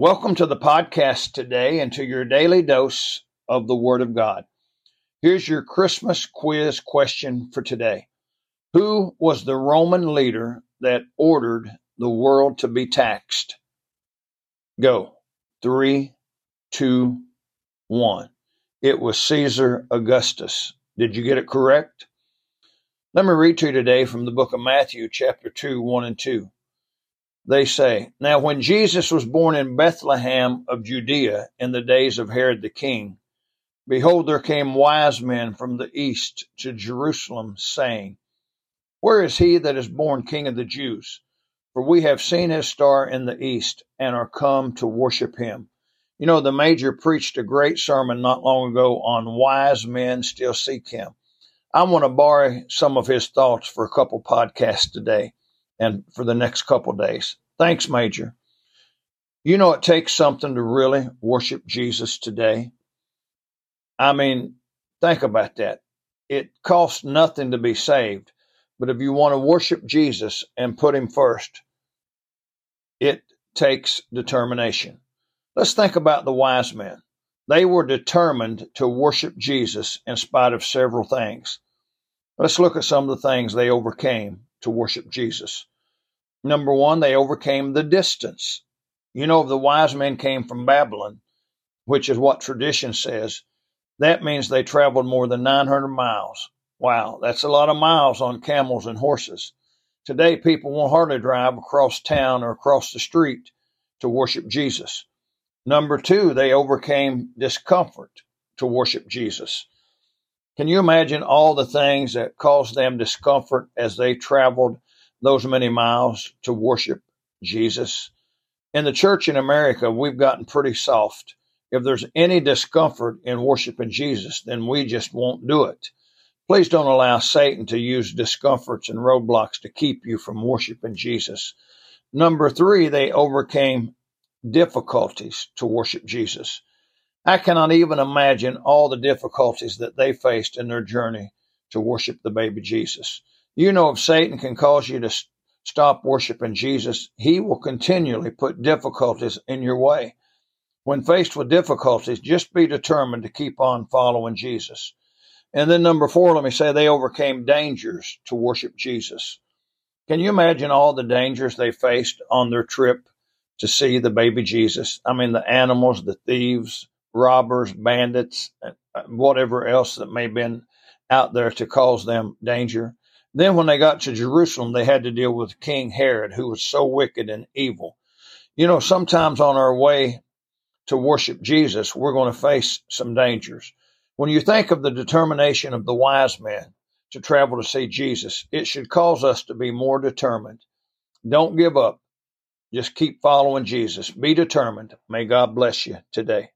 Welcome to the podcast today and to your daily dose of the Word of God. Here's your Christmas quiz question for today Who was the Roman leader that ordered the world to be taxed? Go. Three, two, one. It was Caesar Augustus. Did you get it correct? Let me read to you today from the book of Matthew, chapter 2, 1 and 2 they say, Now when Jesus was born in Bethlehem of Judea in the days of Herod the king, behold, there came wise men from the east to Jerusalem, saying, Where is he that is born king of the Jews? For we have seen his star in the east and are come to worship him. You know, the major preached a great sermon not long ago on wise men still seek him. I want to borrow some of his thoughts for a couple podcasts today and for the next couple days. Thanks, Major. You know, it takes something to really worship Jesus today. I mean, think about that. It costs nothing to be saved, but if you want to worship Jesus and put him first, it takes determination. Let's think about the wise men. They were determined to worship Jesus in spite of several things. Let's look at some of the things they overcame to worship Jesus. Number one, they overcame the distance. You know, if the wise men came from Babylon, which is what tradition says, that means they traveled more than 900 miles. Wow, that's a lot of miles on camels and horses. Today, people won't hardly drive across town or across the street to worship Jesus. Number two, they overcame discomfort to worship Jesus. Can you imagine all the things that caused them discomfort as they traveled those many miles to worship Jesus? In the church in America, we've gotten pretty soft. If there's any discomfort in worshiping Jesus, then we just won't do it. Please don't allow Satan to use discomforts and roadblocks to keep you from worshiping Jesus. Number three, they overcame difficulties to worship Jesus. I cannot even imagine all the difficulties that they faced in their journey to worship the baby Jesus. You know, if Satan can cause you to stop worshiping Jesus, he will continually put difficulties in your way. When faced with difficulties, just be determined to keep on following Jesus. And then number four, let me say they overcame dangers to worship Jesus. Can you imagine all the dangers they faced on their trip to see the baby Jesus? I mean, the animals, the thieves, robbers, bandits, uh, whatever else that may have been out there to cause them danger. Then, when they got to Jerusalem, they had to deal with King Herod, who was so wicked and evil. You know, sometimes on our way to worship Jesus, we're going to face some dangers. When you think of the determination of the wise men to travel to see Jesus, it should cause us to be more determined. Don't give up. Just keep following Jesus. Be determined. May God bless you today.